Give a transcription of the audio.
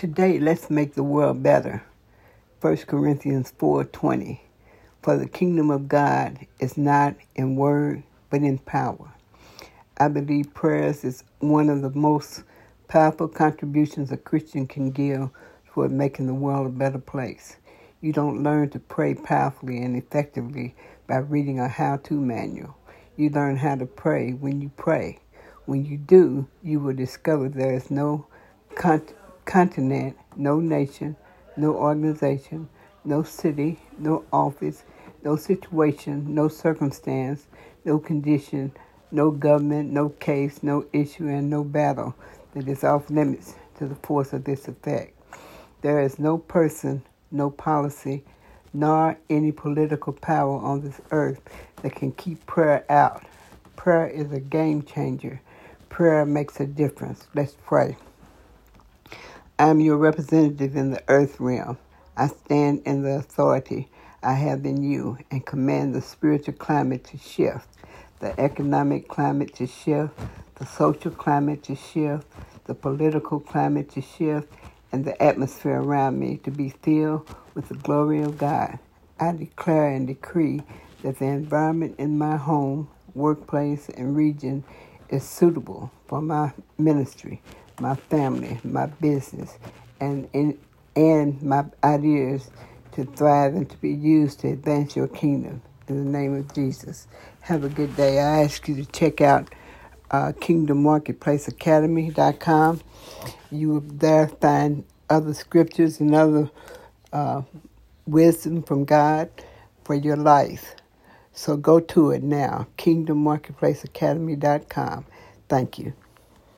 Today, let's make the world better. 1 Corinthians 4:20. For the kingdom of God is not in word, but in power. I believe prayers is one of the most powerful contributions a Christian can give toward making the world a better place. You don't learn to pray powerfully and effectively by reading a how-to manual. You learn how to pray when you pray. When you do, you will discover there is no continent, no nation, no organization, no city, no office, no situation, no circumstance, no condition, no government, no case, no issue, and no battle that is off limits to the force of this effect. There is no person, no policy, nor any political power on this earth that can keep prayer out. Prayer is a game changer. Prayer makes a difference. Let's pray. I am your representative in the earth realm. I stand in the authority I have in you and command the spiritual climate to shift, the economic climate to shift, the social climate to shift, the political climate to shift, and the atmosphere around me to be filled with the glory of God. I declare and decree that the environment in my home, workplace, and region is suitable for my ministry my family, my business, and in, and my ideas to thrive and to be used to advance your kingdom. In the name of Jesus. Have a good day. I ask you to check out uh, kingdommarketplaceacademy.com. You will there find other scriptures and other uh, wisdom from God for your life. So go to it now, kingdommarketplaceacademy.com. Thank you.